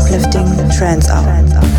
Uplifting trance hour.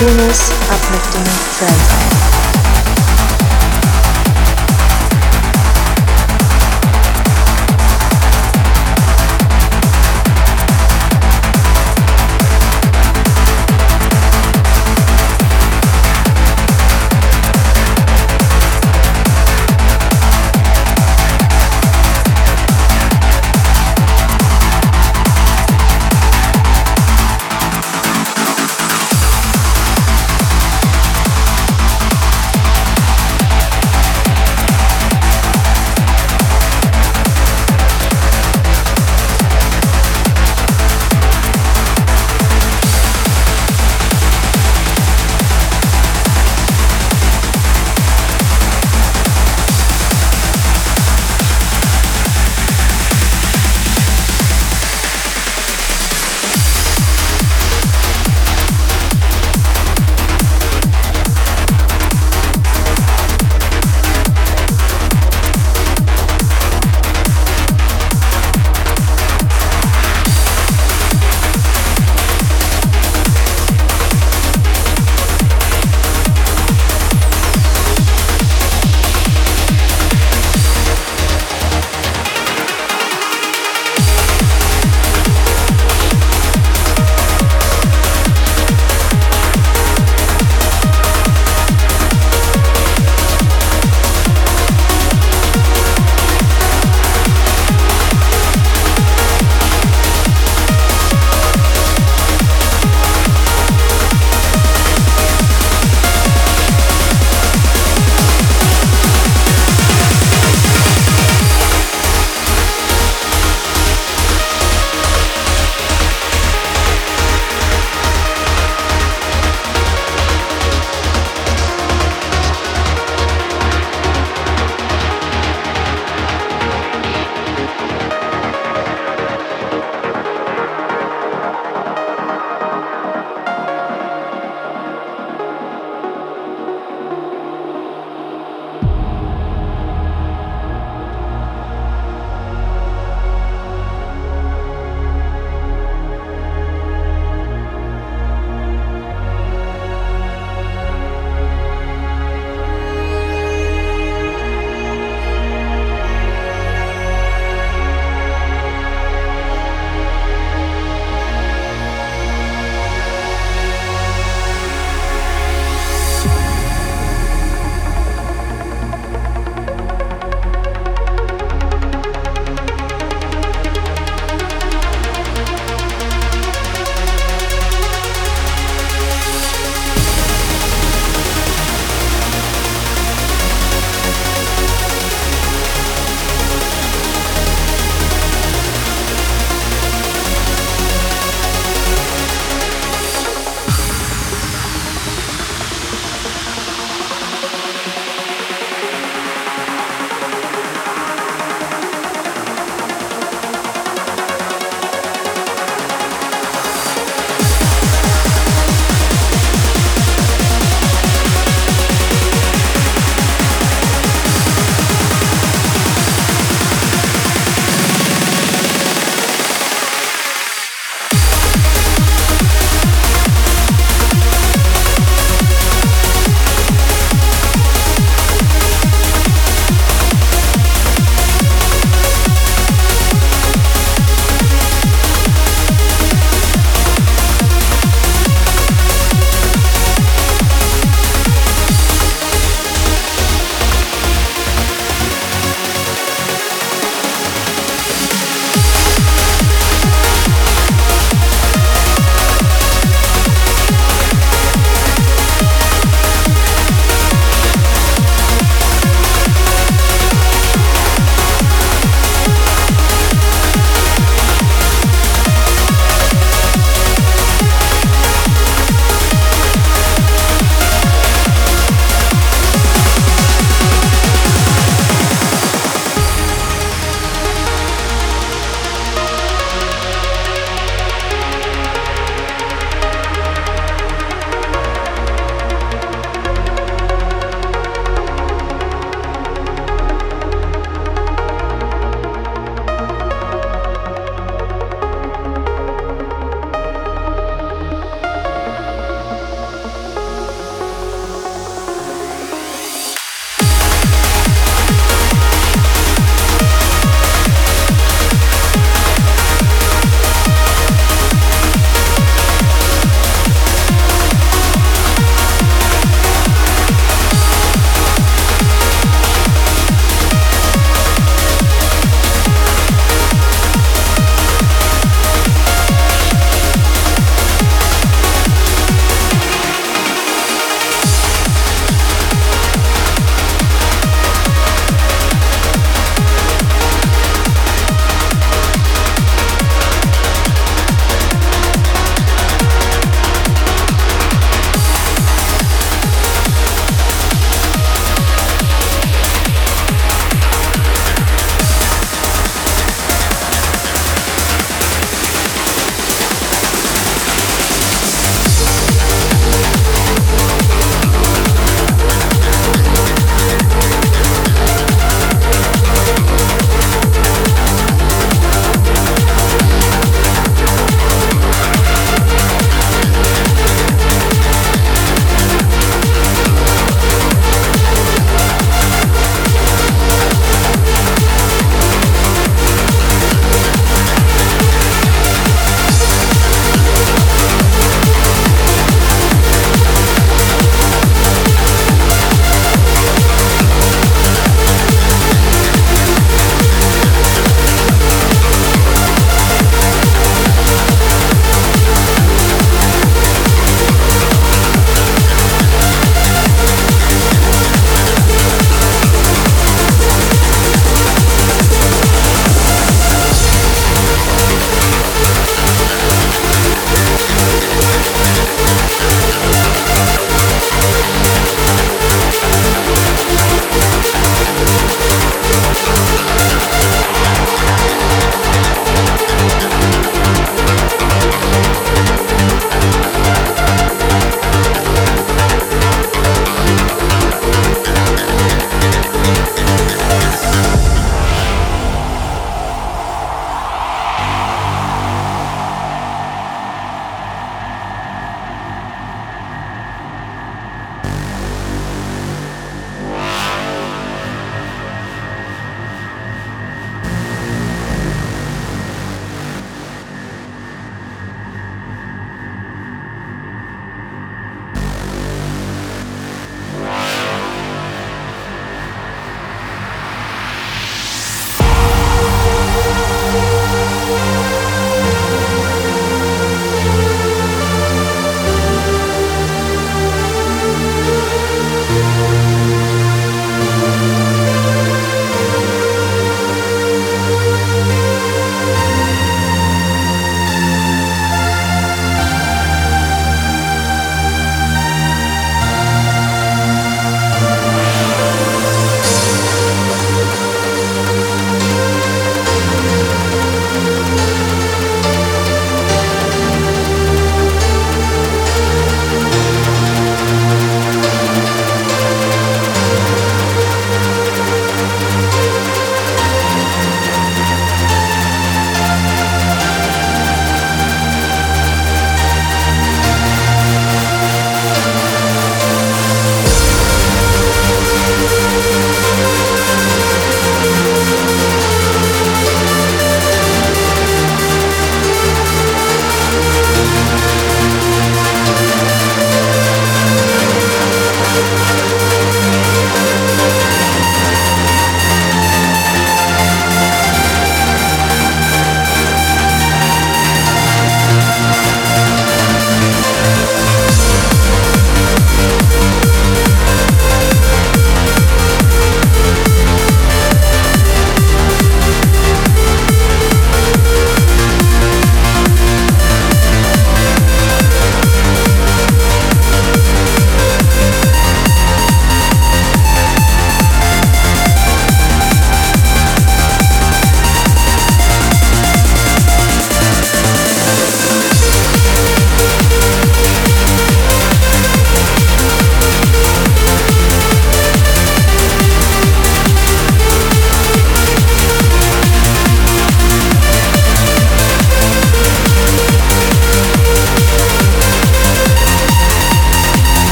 Coolness, uplifting trance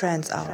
Trance Hour.